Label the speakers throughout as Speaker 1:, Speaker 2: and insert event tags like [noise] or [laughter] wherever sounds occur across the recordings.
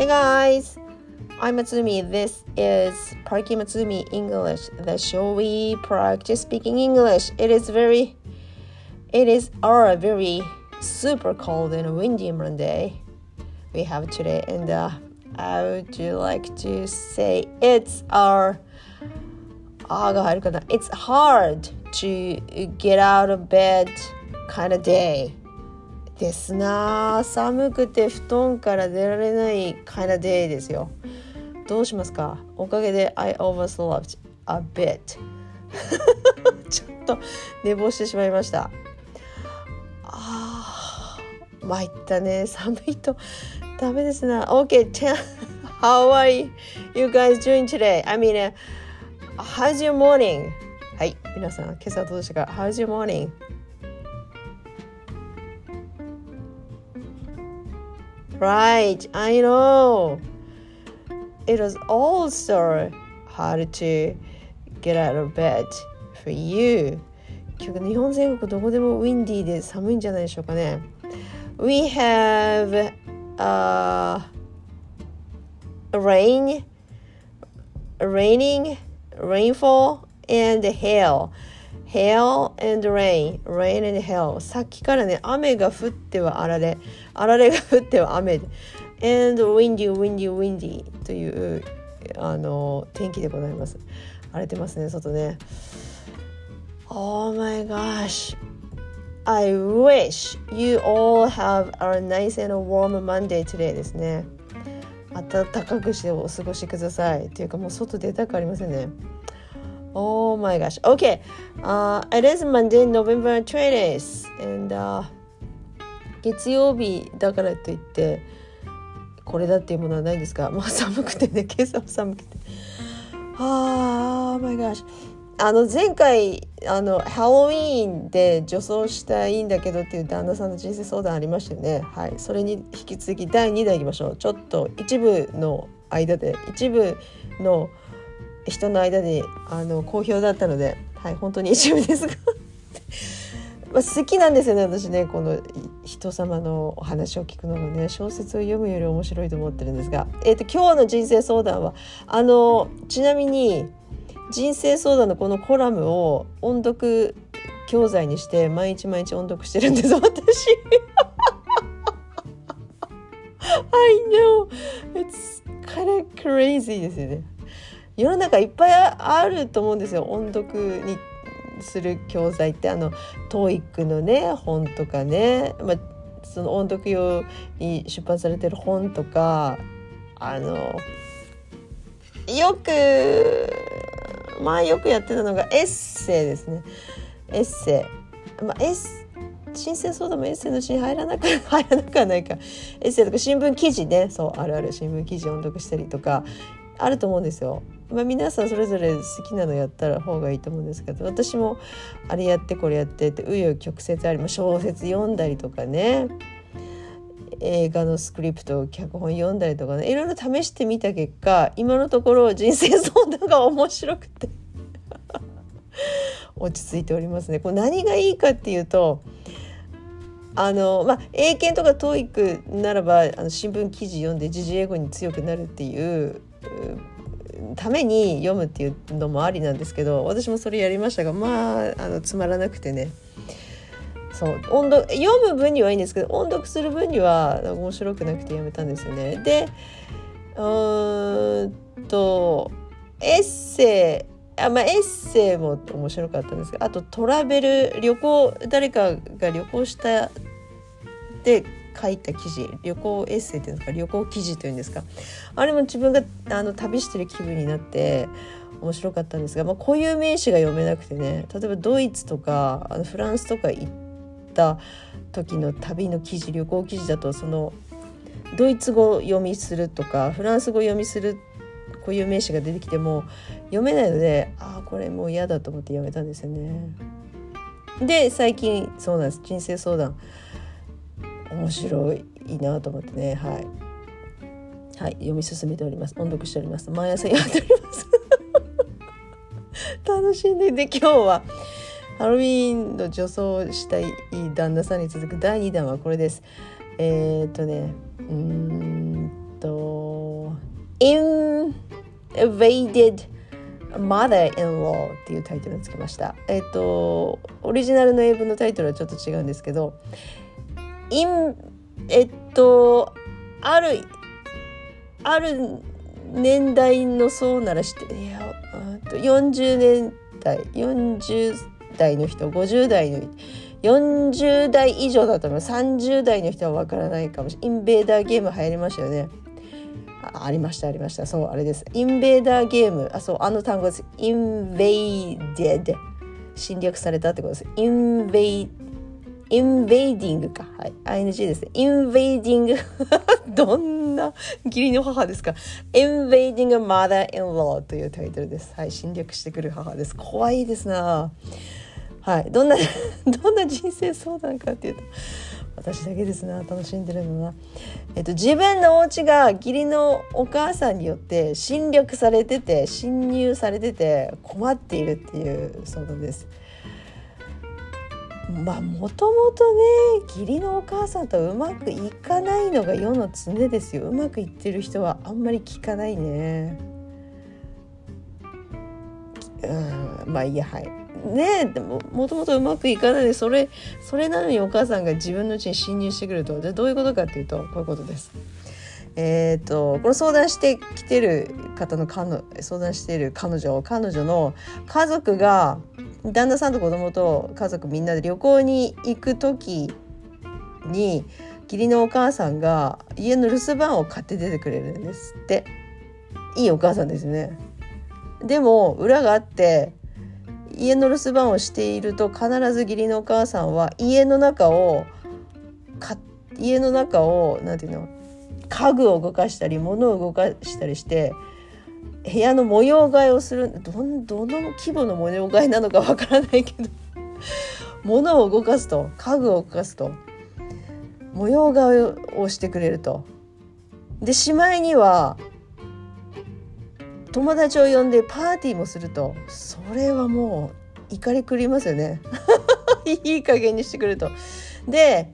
Speaker 1: Hey guys, I'm Matsumi. This is Parky Matsumi English, the show we practice speaking English. It is very, it is our very super cold and windy Monday we have today, and uh, I would like to say it's our. Ah, it's hard to get out of bed kind of day. ですな寒くて布団から出られない kind of day ですよどうしますかおかげで I overslept a bit ちょっと寝坊してしまいましたあー参ったね寒いとダメですな OK how are you guys doing today? I mean、uh, How's your morning? はい皆さん今朝どうでしたか How's your morning? Right, I know. It was also hard to get out of bed for you. 今日日本全国どこでもウィンディーで寒いんじゃないでしょうかね。We have、uh, rain, raining, rainfall and hail. Hail and rain, rain and hail さっきからね雨が降ってはあられあられが降っては雨 and windy windy windy というあの天気でございます荒れてますね外ね Oh my gosh I wish you all have a nice and warm Monday today ですね暖かくしてお過ごしくださいっていうかもう外出たくありませんね Oh my gosh. Okay. Uh, it is Monday, November 20th. And、uh, 月曜日だからといってこれだっていうものはないんですか [laughs] もう寒くてね今朝は寒くてああ oh my gosh あの前回あのハロウィーンで女装したいんだけどっていう旦那さんの人生相談ありましたよねはいそれに引き続き第2弾いきましょうちょっと一部の間で一部の人の間であの好評だったので、はい、本当に一部ですが。[laughs] まあ好きなんですよね私ねこの人様のお話を聞くのがね。小説を読むより面白いと思ってるんですが、えーと、今日の人生相談はあのちなみに人生相談のこのコラムを音読教材にして毎日毎日音読してるんです。私。[laughs] I know. It's kind of crazy ですよね。世の中いっぱいあると思うんですよ。音読にする教材って。あの TOEIC のね本とかね、まあ、その音読用に出版されてる本とか。あのよくまあよくやってたのがエッセイですね。エッセイ、まあ、エッ申請相談もエッセイのうちに入らなく [laughs] 入らなくはないか。エッセイとか新聞記事ね。そうあるある。新聞記事音読したりとか。あると思うんですよ。まあ、皆さんそれぞれ好きなのやったら方がいいと思うんですけど私もあれやってこれやってって紆余曲折あります小説読んだりとかね。映画のスクリプト脚本読んだりとかね。いろいろ試してみた結果今のところ人生相談が面白くて。[laughs] 落ち着いておりますね。これ何がいいかっていうとあのまあ英検とか TOEIC ならばあの新聞記事読んで時事英語に強くなるっていうために読むっていうのもありなんですけど私もそれやりましたがまああのつまらなくてねそう音読読む分にはいいんですけど音読する分には面白くなくてやめたんですよね。でうんとエッセイあまあ、エッセイも面白かったんですけどあとトラベル旅行誰かが旅行したで書いた記事旅行エッセイっていうんですか旅行記事というんですか。あれも自分があの旅してる気分になって面白かったんですが、まあ、固有名詞が読めなくてね例えばドイツとかあのフランスとか行った時の旅の記事旅行記事だとそのドイツ語読みするとかフランス語読みする固有名詞が出てきても読めないのでああこれもう嫌だと思ってやめたんですよね。で最近そうなんです。人生相談。面白いなと思ってね。はい。はい読み進めております。音読しております。毎朝やっております。[laughs] 楽しんでで今日は。ハロウィーンの女装したい旦那さんに続く第2弾はこれです。えー、っとねうんと Invaded Mother-in-Law っていうタイトルにつけました。えっ、とオリジナルの英文のタイトルはちょっと違うんですけど、インえっとあるある年代のそうならしていや40年代40代の人50代の40代以上だと思う。30代の人はわからないかもしれない。インベーダーゲーム流行りましたよね。あありましたありました。そうあれです。インベーダーゲーム。あそうあの単語です。インベイデッ侵略されたってことです。インベイインベイディングか。はい。ING ですね。インベイディング。[laughs] どんな義理の母ですか。インベイディング mother-in-law というタイトルです。はい。侵略してくる母です。怖いですなはい。どんな、[laughs] どんな人生相談かっていうと、私だけですな楽しんでるのな。えっと、自分のお家が義理のお母さんによって侵略されてて、侵入されてて困っているっていう相談です。まあもともとね義理のお母さんとうまくいかないのが世の常ですよ。うまくいってる人はあんまり聞かないね。うんまあいやはい。ねでももともとうまくいかないでそれそれなのにお母さんが自分のうちに侵入してくるとじゃどういうことかっていうとこういうことです。えーと、この相談してきてる方の彼相談している彼女彼女の家族が旦那さんと子供と家族みんなで旅行に行く時に義理のお母さんが家の留守番を買って出てくれるんですって。いいお母さんですね。でも裏があって家の留守番をしていると必ず義理のお母さんは家の中を家の中を何て言うの家具を動かしたり物を動かしたりして部屋の模様替えをする。どどの規模の模様替えなのかわからないけど。物を動かすと家具を動かすと。模様替えをしてくれると。でしまいには友達を呼んでパーティーもすると。それはもう怒り狂いますよね。[laughs] いい加減にしてくれると。で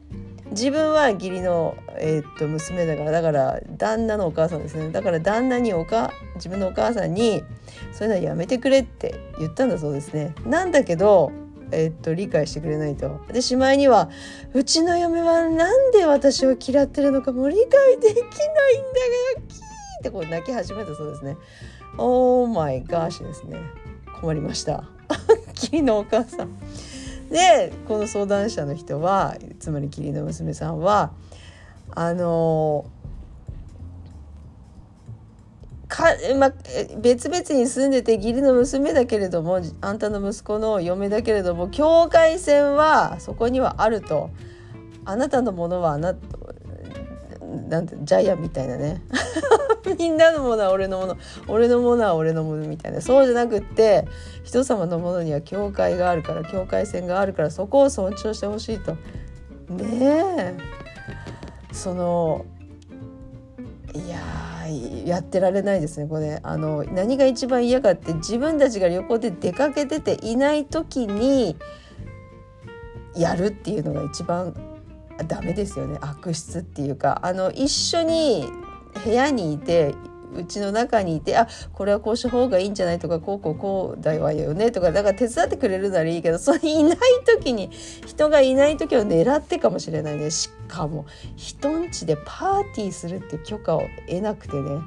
Speaker 1: 自分は義理の、えー、っと娘だからだから旦那のお母さんですねだから旦那におか自分のお母さんにそういうのはやめてくれって言ったんだそうですね。なんだけどえー、っと理解してくれないと。でしまいには「うちの嫁はなんで私を嫌ってるのかも理解できないんだがキー!」ってこう泣き始めたそうですね。オーマイガーシですね。困りました。義理のお母さん。でこの相談者の人はつまり義理の娘さんはあのか、ま、別々に住んでて義理の娘だけれどもあんたの息子の嫁だけれども境界線はそこにはあると。あなたのものはあななんてジャイアンみたいなね。[laughs] みんなのものは俺のもの。俺のものは俺のものみたいな。そうじゃなくって人様のものには境界があるから境界線があるからそこを尊重してほしいと。ねえ。そのいややってられないですねこれ。あの何が一番嫌かって自分たちが旅行で出かけてていない時にやるっていうのが一番ダメですよね。悪質っていうかあの一緒に部屋にいてうちの中にいてあこれはこうした方がいいんじゃないとかこうこうこうだわよねとかだから手伝ってくれるならいいけどそれいない時に人がいない時を狙ってかもしれないね。しかも人んちでパーティーするって許可を得なくてね。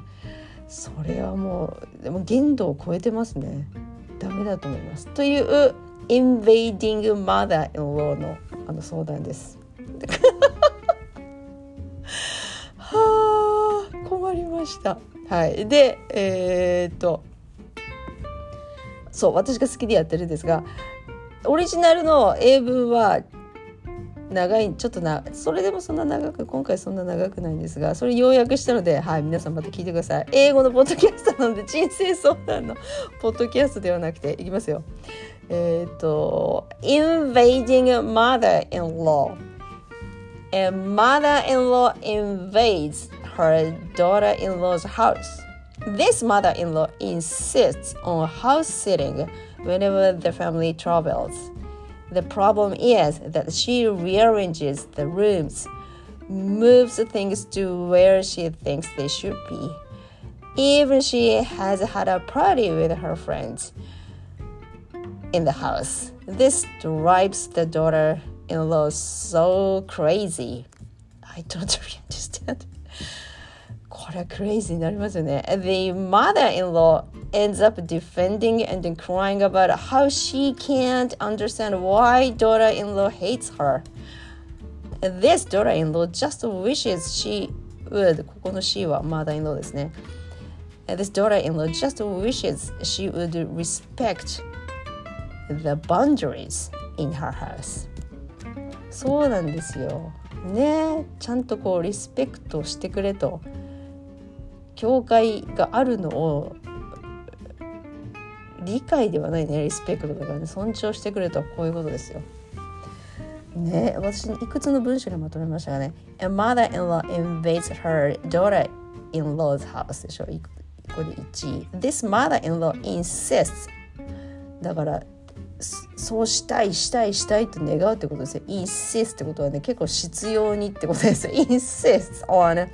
Speaker 1: それはもうでも限度を超えてますね。ダメだと思います。という Invading Mother-in-Law のあの相談です。はあ困りました。はい、でえー、っとそう私が好きでやってるんですがオリジナルの英文は長いちょっとなそれでもそんな長く今回そんな長くないんですがそれ要約したのではい皆さんまた聞いてください。英語のポッドキャストなので人生相談のポッドキャストではなくていきますよ。えっ、と invading mother-in-law a mother-in-law invades her daughter-in-law's house. This mother-in-law insists on house sitting whenever the family travels. The problem is that she rearranges the rooms, moves things to where she thinks they should be, even she has had a party with her friends in the house. This drives the daughter in law so crazy. I don't [laughs] really understand. これは crazy になりますよね。The mother-in-law ends up defending and crying about how she can't understand why daughter-in-law hates her. This daughter-in-law just wishes she would ここの she は mother-in-law ですね。This daughter-in-law just wishes she would respect the boundaries in her house. そうなんですよ。ねちゃんとこうリスペクトしてくれと。教会があるのを理解ではないねリスペクトだからね尊重してくれとこういうことですよ。ね私いくつの文章にまとめましたがね A mother-in-law invades her daughter-in-law's house でしょここで1位 This mother-in-law insists だからそうしたいしたいしたいと願うってことですよ。insist ってことはね結構必要にってことですよ。insist on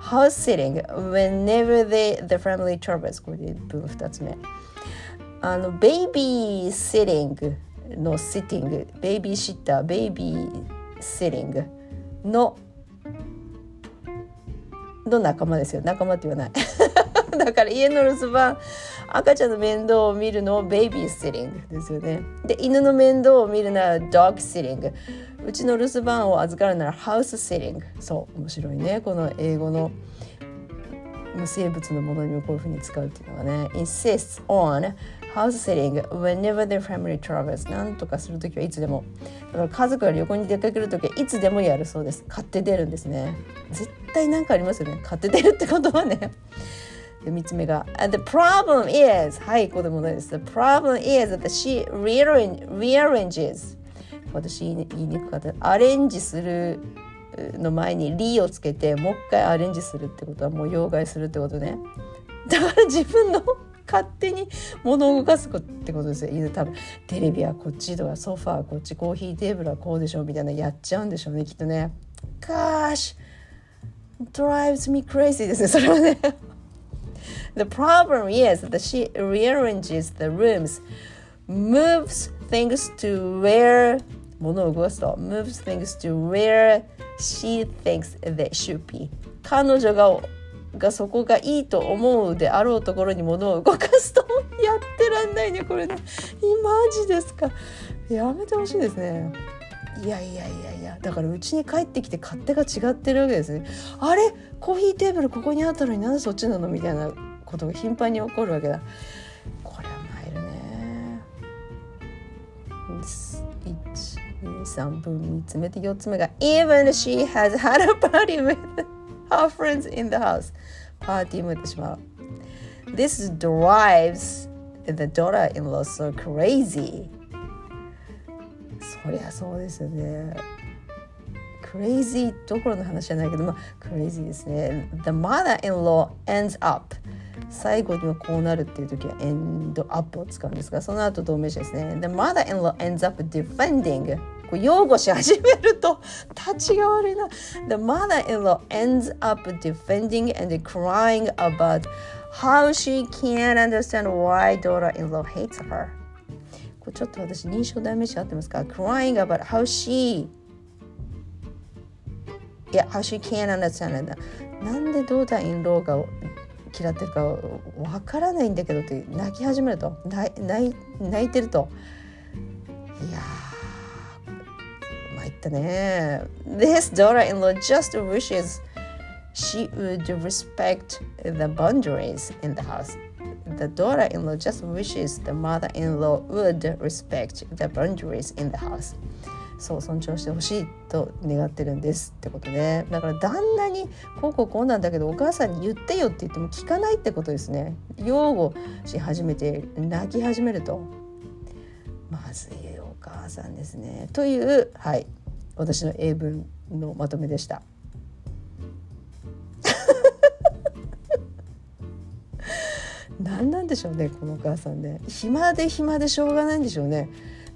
Speaker 1: house sitting whenever the, the family travels これで文2つ目。あのベイビーシッティングのシッティング。ベイビーシッターベイビーシッティングのの仲間ですよ。仲間って言わない。だから家の留守番赤ちゃんの面倒を見るのをベイビーシッティングですよね。で犬の面倒を見るならドッグシッティングうちの留守番を預かるならハウスセリングそう面白いね。この英語の無生物のものにもこういうふうに使うっていうのはね。insists on house sitting whenever the family travels なんとかするときはいつでも。だから家族が旅行に出かけるときはいつでもやるそうです。買って出るんですね。絶対何かありますよね。買って出るってことはね。で3つ目が The problem is はいここでもないです。The problem is that she rearranges 私言いにくかった。アレンジするの前に「リ」をつけてもう一回アレンジするってことはもう要害するってことね。だから自分の勝手に物を動かすってことですよ。多分テレビはこっちとかソファーこっちコーヒーテーブルはこうでしょみたいな。やっちゃうんでしょうねきっとね。Gosh! Drives me crazy ですねそれはね。The problem is that she rearranges the rooms moves things to where 物を動かすと moves things to where she thinks they should be. 彼女ががそこがいいと思うであろうところに物を動かすとやってらんないねこれね。マジですか。やめてほしいですね。いやいやいやいや。だからうちに帰ってきて勝手が違ってるわけですね。あれ？コーヒーテーブルここにあったのになんでそっちなの？みたいな。ことが頻繁に起こるわけだこれは参るね123分3つ目と4つ目が Even she has had a party with her friends in the house パーティーもやってしまう This drives the daughter-in-law so crazy そりゃそうですよねクレイジーどころの話じゃないけど、まあ、クレイジーですね。The mother-in-law ends up 最後にはこうなるっていう時は end up を使うんですがその後同名詞ですね。The mother-in-law ends up defending こう擁護し始めると立ちが悪いな。The mother-in-law ends up defending and crying about how she can't understand why daughter-in-law hates her. これちょっと私認証代名詞合ってますか ?crying about how she いや、how she can't understand it. なんでドーターインローが嫌ってるかわからないんだけどって泣き始めると泣泣いてるといや参ったね This daughter-in-law just wishes she would respect the boundaries in the house The daughter-in-law just wishes the mother-in-law would respect the boundaries in the house そう尊重してほしいと願ってるんですってことね。だから旦那にこうこうこうなんだけどお母さんに言ってよって言っても聞かないってことですね。擁護し始めて泣き始めると。まずいお母さんですね。というはい。私の英文のまとめでした。[laughs] 何なんでしょうねこのお母さんね。暇で暇でしょうがないんでしょうね。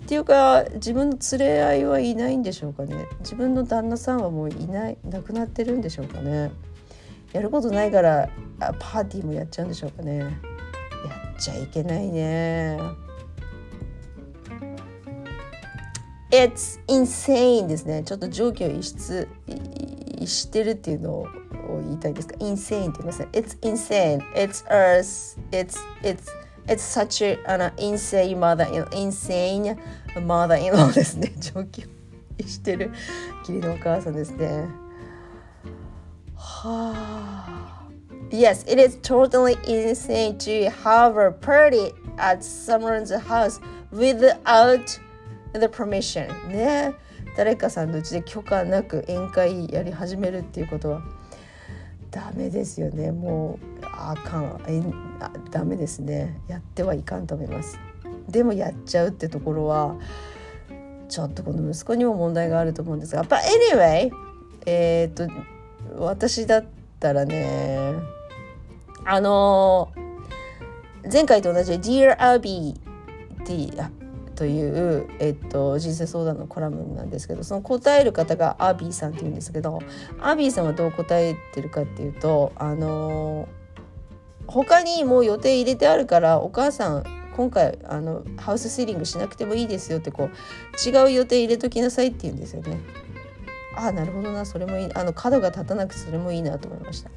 Speaker 1: っていうか自分の連れ合いはいないんでしょうかね。自分の旦那さんはもういない亡くなってるんでしょうかね。やることないからパーティーもやっちゃうんでしょうかね。やっちゃいけないね。It's insane ですね。ちょっと上記を逸失してるっていうのを言いたいですか insane って言いますね。It's insane. It's earth. It's It's It's such a, an insane mother in insane mother-in-law ですね上記をしてる義理のお母さんですねはあ Yes, it is totally insane to have a party at someone's house without the permission ね誰かさんのうちで許可なく宴会やり始めるっていうことはダメですよね。もうあかん。えあダメですね。やってはいかんと思います。でもやっちゃうってところはちょっとこの息子にも問題があると思うんですが。But anyway えっ、と私だったらねあの前回と同じ Dear Abby ってという、えっと、人生相談のコラムなんですけどその答える方がアビーさんっていうんですけどアビーさんはどう答えてるかっていうとあの他にもう予定入れてあるからお母さん今回あのハウスシーリングしなくてもいいですよってこう違う予定入れときなさいって言うんですよね。ああなるほどなそれもいいあの角が立たなくてそれもいいなと思いました。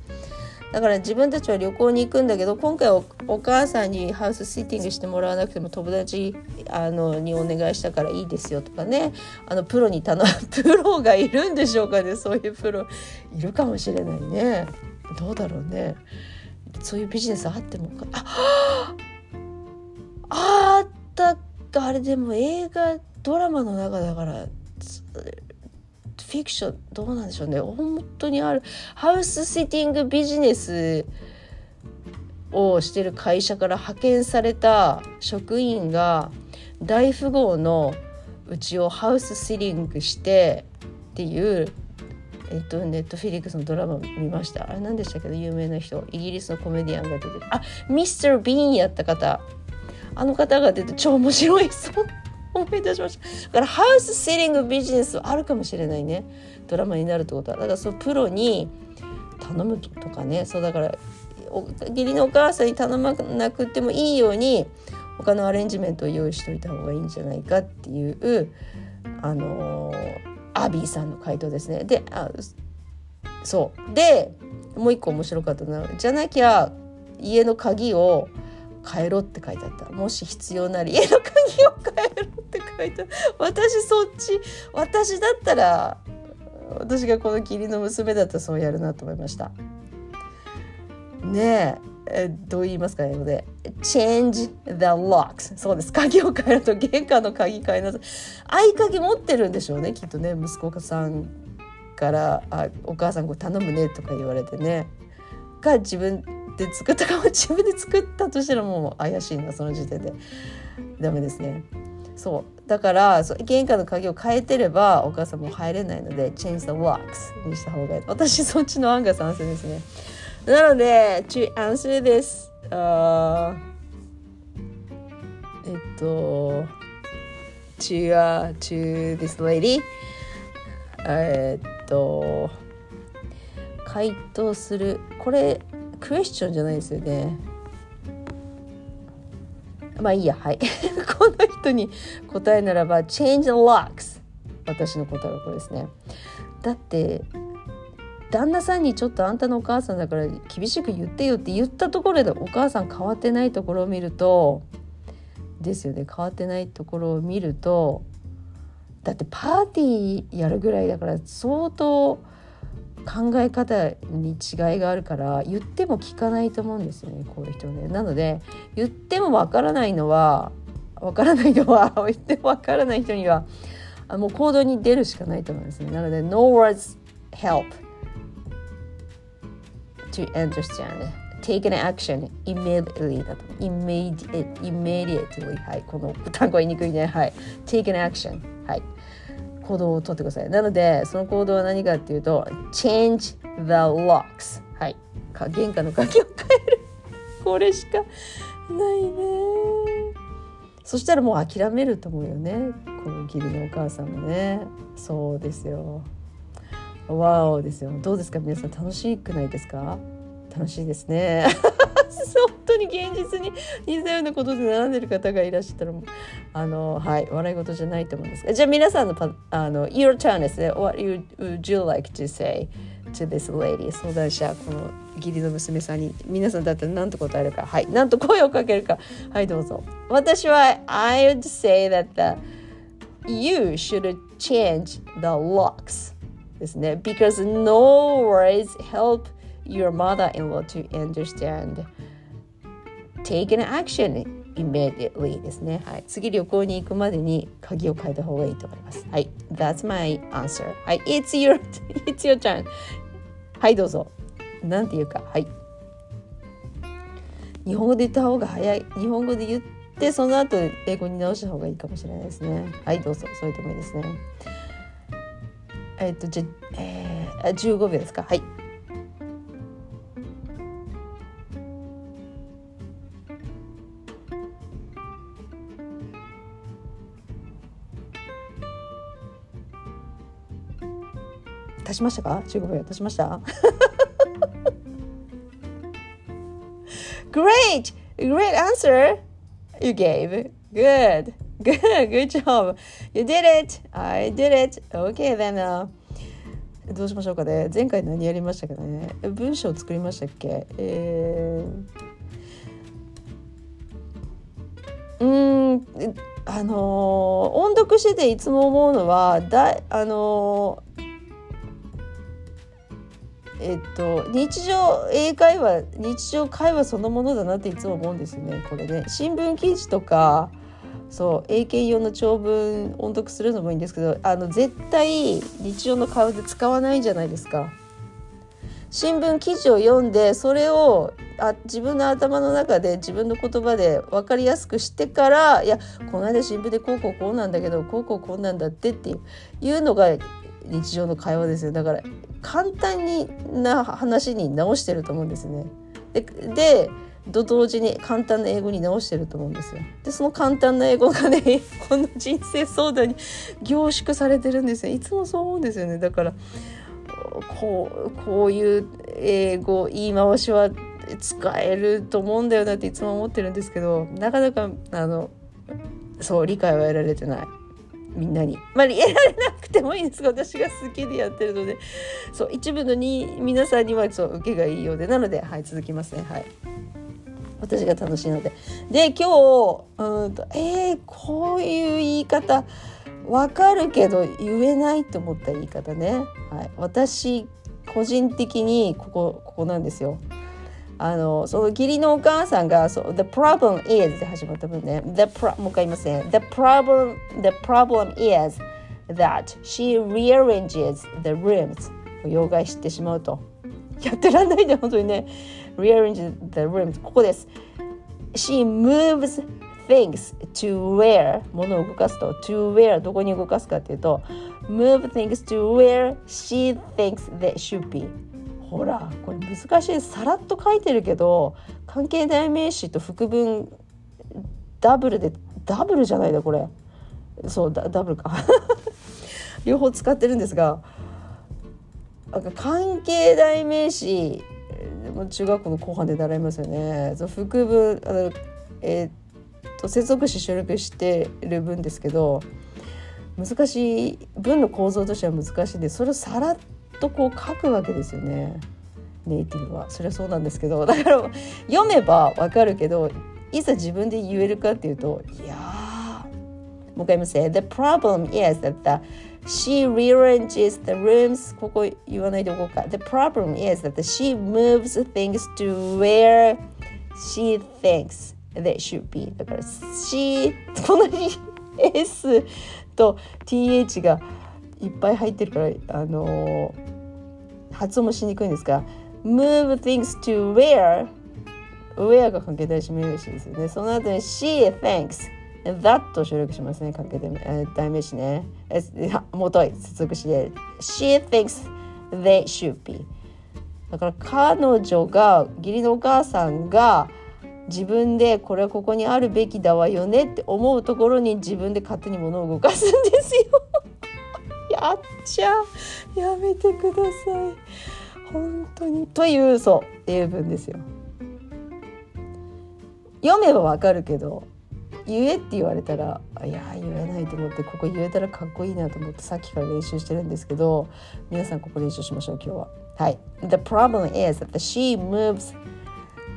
Speaker 1: だから自分たちは旅行に行くんだけど今回お母さんにハウスシーティングしてもらわなくても友達あのにお願いしたからいいですよとかね。あのプロに頼む [laughs] プロがいるんでしょうかね。そういうプロ。いるかもしれないね。どうだろうね。そういうビジネスあってもか。ああった。あれでも映画ドラマの中だからフィクションどうなんでしょうね。本当にあるハウスシティングビジネスをしてる会社から派遣された職員が大富豪のうちをハウスシリングしてっていうえっと、ネットフィリックスのドラマ見ました。あれ何でしたっけど有名な人イギリスのコメディアンが出てるあミスター・ビーンやった方。あの方が出て超面白い。そう。思い出しました。だからハウスセリングビジネスはあるかもしれないね。ドラマになるってことは。だからそのプロに頼むとかね。そうだから義理のお母さんに頼まなくてもいいように他のアレンジメントを用意しといた方がいいんじゃないかっていうあのー、アビーさんの回答ですね。であそう。でもう一個面白かったのはじゃなきゃ家の鍵を変えろって書いてあった。もし必要なら家の鍵を書いた私そっち私だったら私がこの義理の娘だったらそうやるなと思いました。ねえどう言いますか英語で？Change the locks そうです。鍵を変えると玄関の鍵変えなさい。合鍵持ってるんでしょうねきっとね。息子さんからあお母さんこれ頼むねとか言われてね。が自分で作ったかも自分で作ったとしたらもう怪しいなその時点で。ダメですね。そう。だからそう玄関の鍵を変えてればお母さんも入れないので change the locks にした方がいい。私そっちの案が賛成ですね。なので to answer this、uh, えっと to,、uh, to this lady えっと回答する。これクエスチョンじゃないですよね。まあいいやはい。[laughs] この人に答えならば change the locks 私の答えはこれですね。だって旦那さんにちょっとあんたのお母さんだから厳しく言ってよって言ったところでお母さん変わってないところを見るとですよね。変わってないところを見るとだってパーティーやるぐらいだから相当考え方に違いがあるから言っても聞かないと思うんですよねこういう人ね。なので言ってもわからないのはわからないのは [laughs] 言ってもわからない人にはあもう行動に出るしかないと思うんですね。なので No words help to understand. Take an action immediately. だと。immediate, immediately はい。この単語言いにくいね。はい。Take an action はい。行動をとってください。なのでその行動は何かっていうと change the locks はい。玄関の鍵を変える。[laughs] これしかないね。そしたらもう諦めると思うよね。この義理のお母さんもね。そうですよ。わおですよ。どうですか？皆さん楽しくないですか？楽しいですね。[laughs] 本当に現実に似たようなことで悩んでる方がいらっしゃったらあのはい笑い事じゃないと思うんです。じゃあ皆さんのパあの Your turn ですね What you, would you like to say to this lady? 相談者この義理の娘さんに皆さんだったら何と答えるか。はい何と声をかけるか。はいどうぞ。私は I would say that the you should change the locks ですね。Because no words help your mother-in-law to understand take an action immediately ですね。はい。次旅行に行くまでに鍵を変えた方がいいと思います。はい。That's my answer. はい。It's your, [laughs] it's your turn. はいどうぞなんていうかはい日本語で言った方が早い日本語で言ってその後英語に直した方がいいかもしれないですねはいどうぞそれでもいいですねえっとじゃえー、15秒ですかはい足しましたか？15秒足しました？[laughs] Great! Great answer you gave. Good. Good. Good job. You did it. I did it. Okay, then. Uh, どうしましょうかね？前回何やりましたけどね？文章作りましたっけ？えー、うんあのー、音読してていつも思うのはだあのえっと、日常英会話日常会話そのものだなっていつも思うんですよねこれね新聞記事とかそう英検用の長文音読するのもいいんですけどあの絶対日常の会話で使わないじゃないですか。新聞記事を読んでそれをあ自分の頭の中で自分の言葉で分かりやすくしてからいやこの間新聞でこうこうこうなんだけどこうこうこうなんだってっていうのが日常の会話ですよだから簡単にな話に直してると思うんですね。ででと同時に簡単な英語に直してると思うんですよ。でその簡単な英語がね [laughs] この人生相談に凝縮されてるんですよ。いつもそう思うんですよね。だからこうこういう英語言い回しは使えると思うんだよなっていつも思ってるんですけどなかなかあのそう理解は得られてない。みんなに。まあ、得られなくてもいいんですが私が好きでやってるのでそう一部のに皆さんにはそう受けがいいようでなので、はい、続きますね。はい私が楽しいので。で今日うんとえー、こういう言い方わかるけど言えないと思った言い方ね。はい、私個人的にここここなんですよ。あのその義理のお母さんがそう The problem is で始まった分ね The pro もう一回言いますね The problem, the problem is that she rearranges the rooms 要害してしまうとやってらんないで本当にね rearrange the rooms ここです She moves things to where 物を動かすと to where どこに動かすかっていうと move things to where she thinks they should be ほらこれ難しいさらっと書いてるけど関係代名詞と副文ダブルでダブルじゃないだこれ。そうダブルか。[laughs] 両方使ってるんですが関係代名詞中学校の後半で習いますよね。副文あの、えー、と接続詞省略してる文ですけど難しい文の構造としては難しいんでそれをさらっとこう書くわけですよねネイティブはそれはそうなんですけどだから読めばわかるけどいざ自分で言えるかっていうといやもう一回言いますね The problem is that the she rearranges the rooms ここ言わないでおこうか The problem is that she moves things to where she thinks they should be だから she この S と TH がいっぱい入ってるからあのー、発音もしにくいんですが move things to where where が関係代名詞ですよね。その後に she thinks that と省略しますね。関係代名詞ね。元い。接続詞で she thinks they should be だから彼女が義理のお母さんが自分でこれはここにあるべきだわよねって思うところに自分で勝手に物を動かすんですよ。やっちゃやめてください。本当に。というそう英文ですよ。読めばわかるけど言えって言われたらいや言えないと思ってここ言えたらかっこいいなと思ってさっきから練習してるんですけど皆さんここ練習しましょう今日は。はい。The problem is that she moves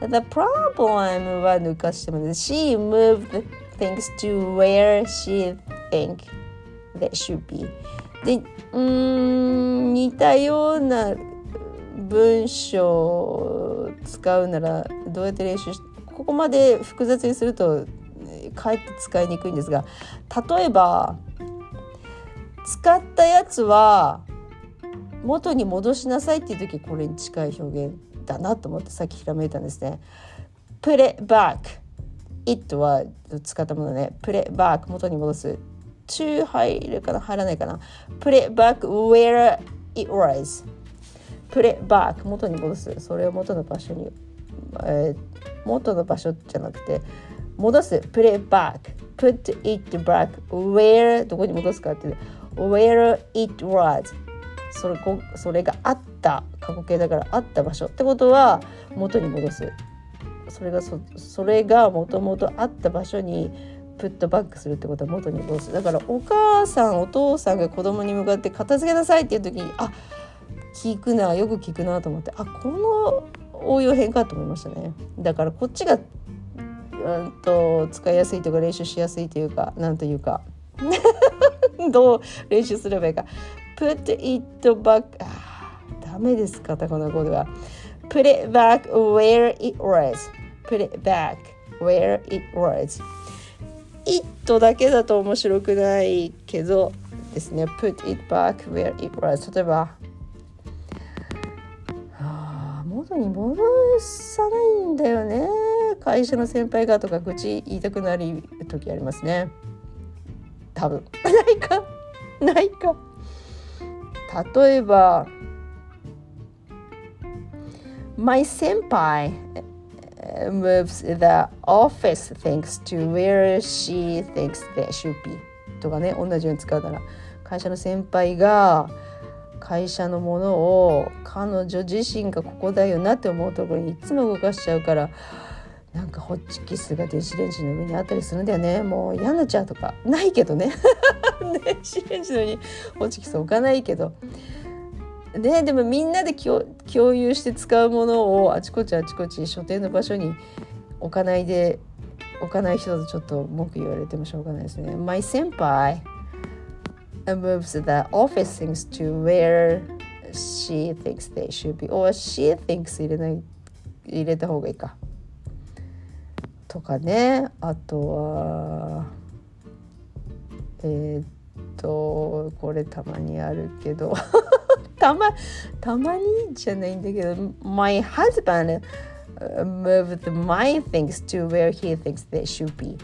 Speaker 1: The problem は抜かしても She moved things to where she think they should be. でうん似たような文章を使うならどうやって練習しここまで複雑にするとかえって使いにくいんですが例えば使ったやつは元に戻しなさいっていう時これに近い表現だなと思ってさっきひらめいたんですね。put it back it は使ったものね。Put it back 元に戻す。To 入るかな？入らないかな？put it back where it was put it back 元に戻す。それを元の場所に、えー、元の場所じゃなくて戻す。put it back put it back where どこに戻すかっていう。where it was それそれがあった。過去形だからあった場所。ってことは元に戻す。それがそそれがもともとあった場所にプットバックするってことは元に戻す。だからお母さんお父さんが子供に向かって片付けなさいっていう時にあ聞くなよく聞くなと思ってあこの応用変かと思いましたね。だからこっちがうんと使いやすいとか練習しやすいというかなんというか。[laughs] どう練習すればいいか。Put it back あダメですカタカナ語では put it back where it was put it back where it was it だけだと面白くないけどですね。Put it back where it was 例えば。元に戻さないんだよね。会社の先輩がとか愚痴言いたくなる時ありますね。多分。[laughs] ないか？ないか。例えば。My senpai moves the office things to where she thinks they should be. とかね同じように使うなら。会社の先輩が会社のものを彼女自身がここだよなって思うところにいつも動かしちゃうからなんかホッチキスが電子レンジの上にあったりするんだよね。もう嫌になっちゃうとか。ないけどね。[laughs] 電子レンジの上にホッチキス置かないけど。ねでもみんなで共有して使うものをあちこちあちこち所定の場所に置かないで置かない人とちょっと文句言われてもしょうがないですね。My 先輩 moves the office things to where she thinks they should be or she thinks 入れない入れた方がいいか。とかねあとはえー、っとこれたまにあるけどたまたまにじゃないんだけど [laughs] My husband moved my things to where he thinks they should be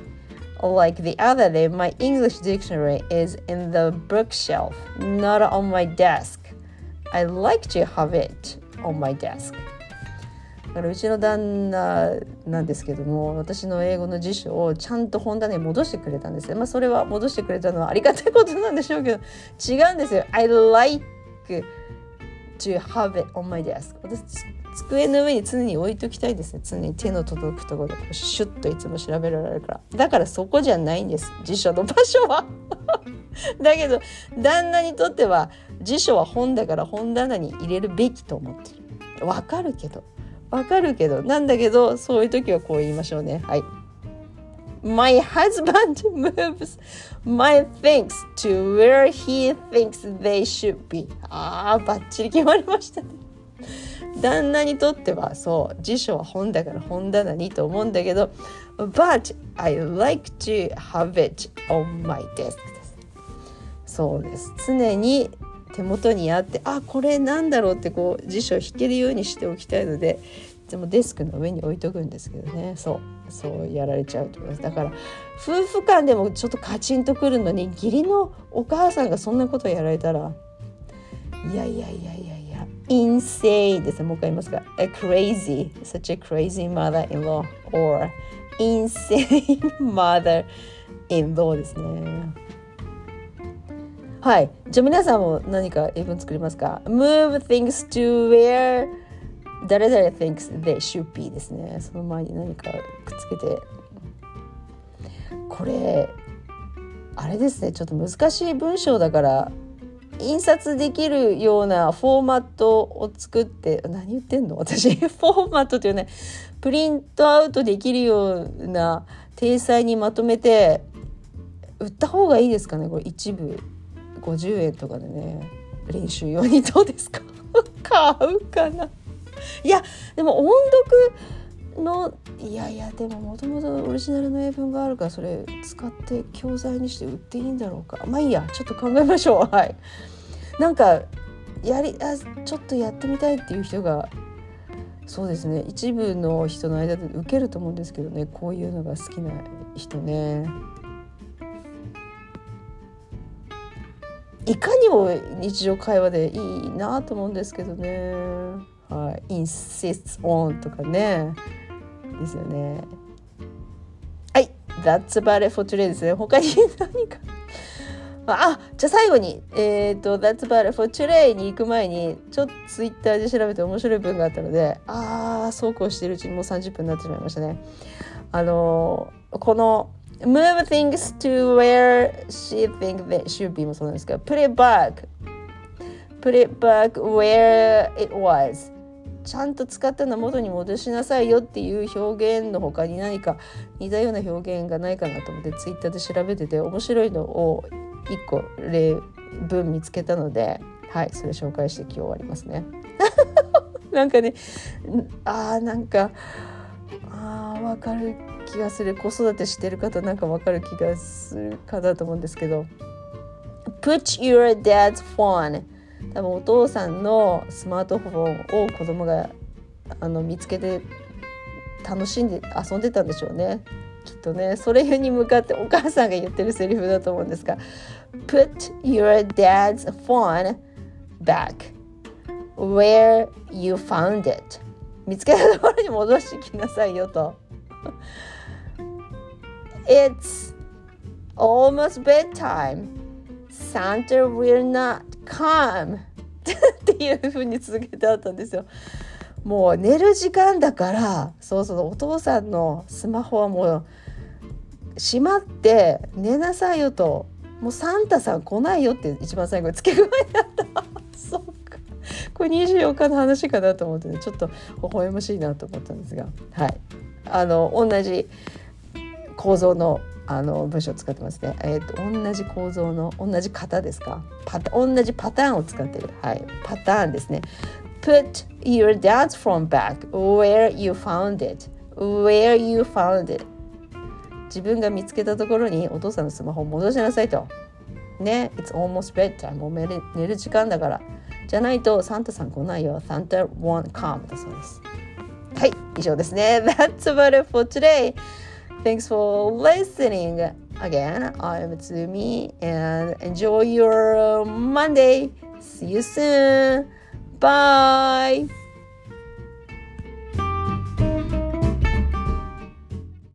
Speaker 1: like the other day my English dictionary is in the bookshelf not on my desk I like to have it on my desk だからうちの旦那なんですけども私の英語の辞書をちゃんと本棚に戻してくれたんですよ。まあそれは戻してくれたのはありがたいことなんでしょうけど違うんですよ。I like to have it on my desk 私机の上に常に置いときたいですね。常に手の届くところでシュッといつも調べられるから。だからそこじゃないんです。辞書の場所は。[laughs] だけど旦那にとっては辞書は本だから本棚に入れるべきと思ってる。わかるけど。わかるけどなんだけどそういう時はこう言いましょうね。はい。My husband [laughs] moves my things to where he thinks they should be. ああバッチリ決まりましたね。旦那にとってはそう辞書は本だから本棚にと思うんだけど But I like to have it on my desk そうです。常に手元にあってあこれなんだろうってこう辞書を引けるようにしておきたいのでいつもデスクの上に置いとくんですけどね。そうそうやられちゃうと思います。だから夫婦間でもちょっとカチンとくるのに義理のお母さんがそんなことやられたらいやいやいやいやいや insane ですね。もう一回言いますか。A crazy such a crazy mother-in-law or insane [laughs] mother-in-law ですね。はい。じゃあ皆さんも何か英文作りますか ?move things to where 誰々 thinks they should be ですね。その前に何かくっつけて。これあれですね。ちょっと難しい文章だから印刷できるようなフォーマットを作って何言ってんの？私。[laughs] フォーマットっていうねプリントアウトできるような体裁にまとめて売った方がいいですかね？これ一部。50円とかでね練習用にどうですか？[laughs] 買うかな？いやでも音読のいやいやでももともとオリジナルの英文があるからそれ使って教材にして売っていいんだろうか。まあいいやちょっと考えましょう。[laughs] はい。なんかやりあちょっとやってみたいっていう人がそうですね。一部の人の間で受けると思うんですけどね。こういうのが好きな人ね。いかにも日常会話でいいなと思うんですけどね。はい、insists on とかね。ですよね。はい。That's about it for today ですね。他に何か？あじゃあ最後に、えっ、ー、と、That's about it for today に行く前に、ちょっとツイッターで調べて面白い文があったので、ああ、そうこうしてるうちにもう30分になってしまいましたね。あのー、この Move things to where she think they should be もそうなんですけど、Put it back. Put it back where it was. ちゃんと使ったの元に戻しなさいよっていう表現の他に何か似たような表現がないかなと思ってツイッターで調べてて面白いのを1個例文見つけたのではいそれ紹介して今日終わりますね。[laughs] なんかねあーなんかあー分かる気がする。子育てしてる方なんか分かる気がするかだと思うんですけど。Put your dad's phone 多分お父さんのスマートフォンを子供があの見つけて楽しんで遊んでたんでしょうね。きっとね。それに向かってお母さんが言ってるセリフだと思うんですが。Put your dad's phone back where you found it 見つけたところに戻してきなさいよと。It's almost bedtime. Santa will not come. [laughs] っていうふうに続けてあったんですよ。もう寝る時間だからそうそうお父さんのスマホはもうしまって寝なさいよと。もうサンタさん来ないよって一番最後に付け加えだった。これ24日の話かなと思ってねちょっと微笑ましいなと思ったんですがはいあの同じ構造のあの文章を使ってますね。えっ、ー、と同じ構造の同じ型ですか？パタ同じパターンを使ってる。はい、パターンですね。Put your dad's phone back where you found it. Where you found it. 自分が見つけたところにお父さんのスマホを戻しなさいと。ね、It's almost bedtime. もう寝る寝る時間だから。じゃないとサンタさん来ないよ。サンタ won't come だそうです。はい、以上ですね。That's about it for today. Thanks for listening. Again, I'm Tsumi and enjoy your Monday. See you soon. Bye.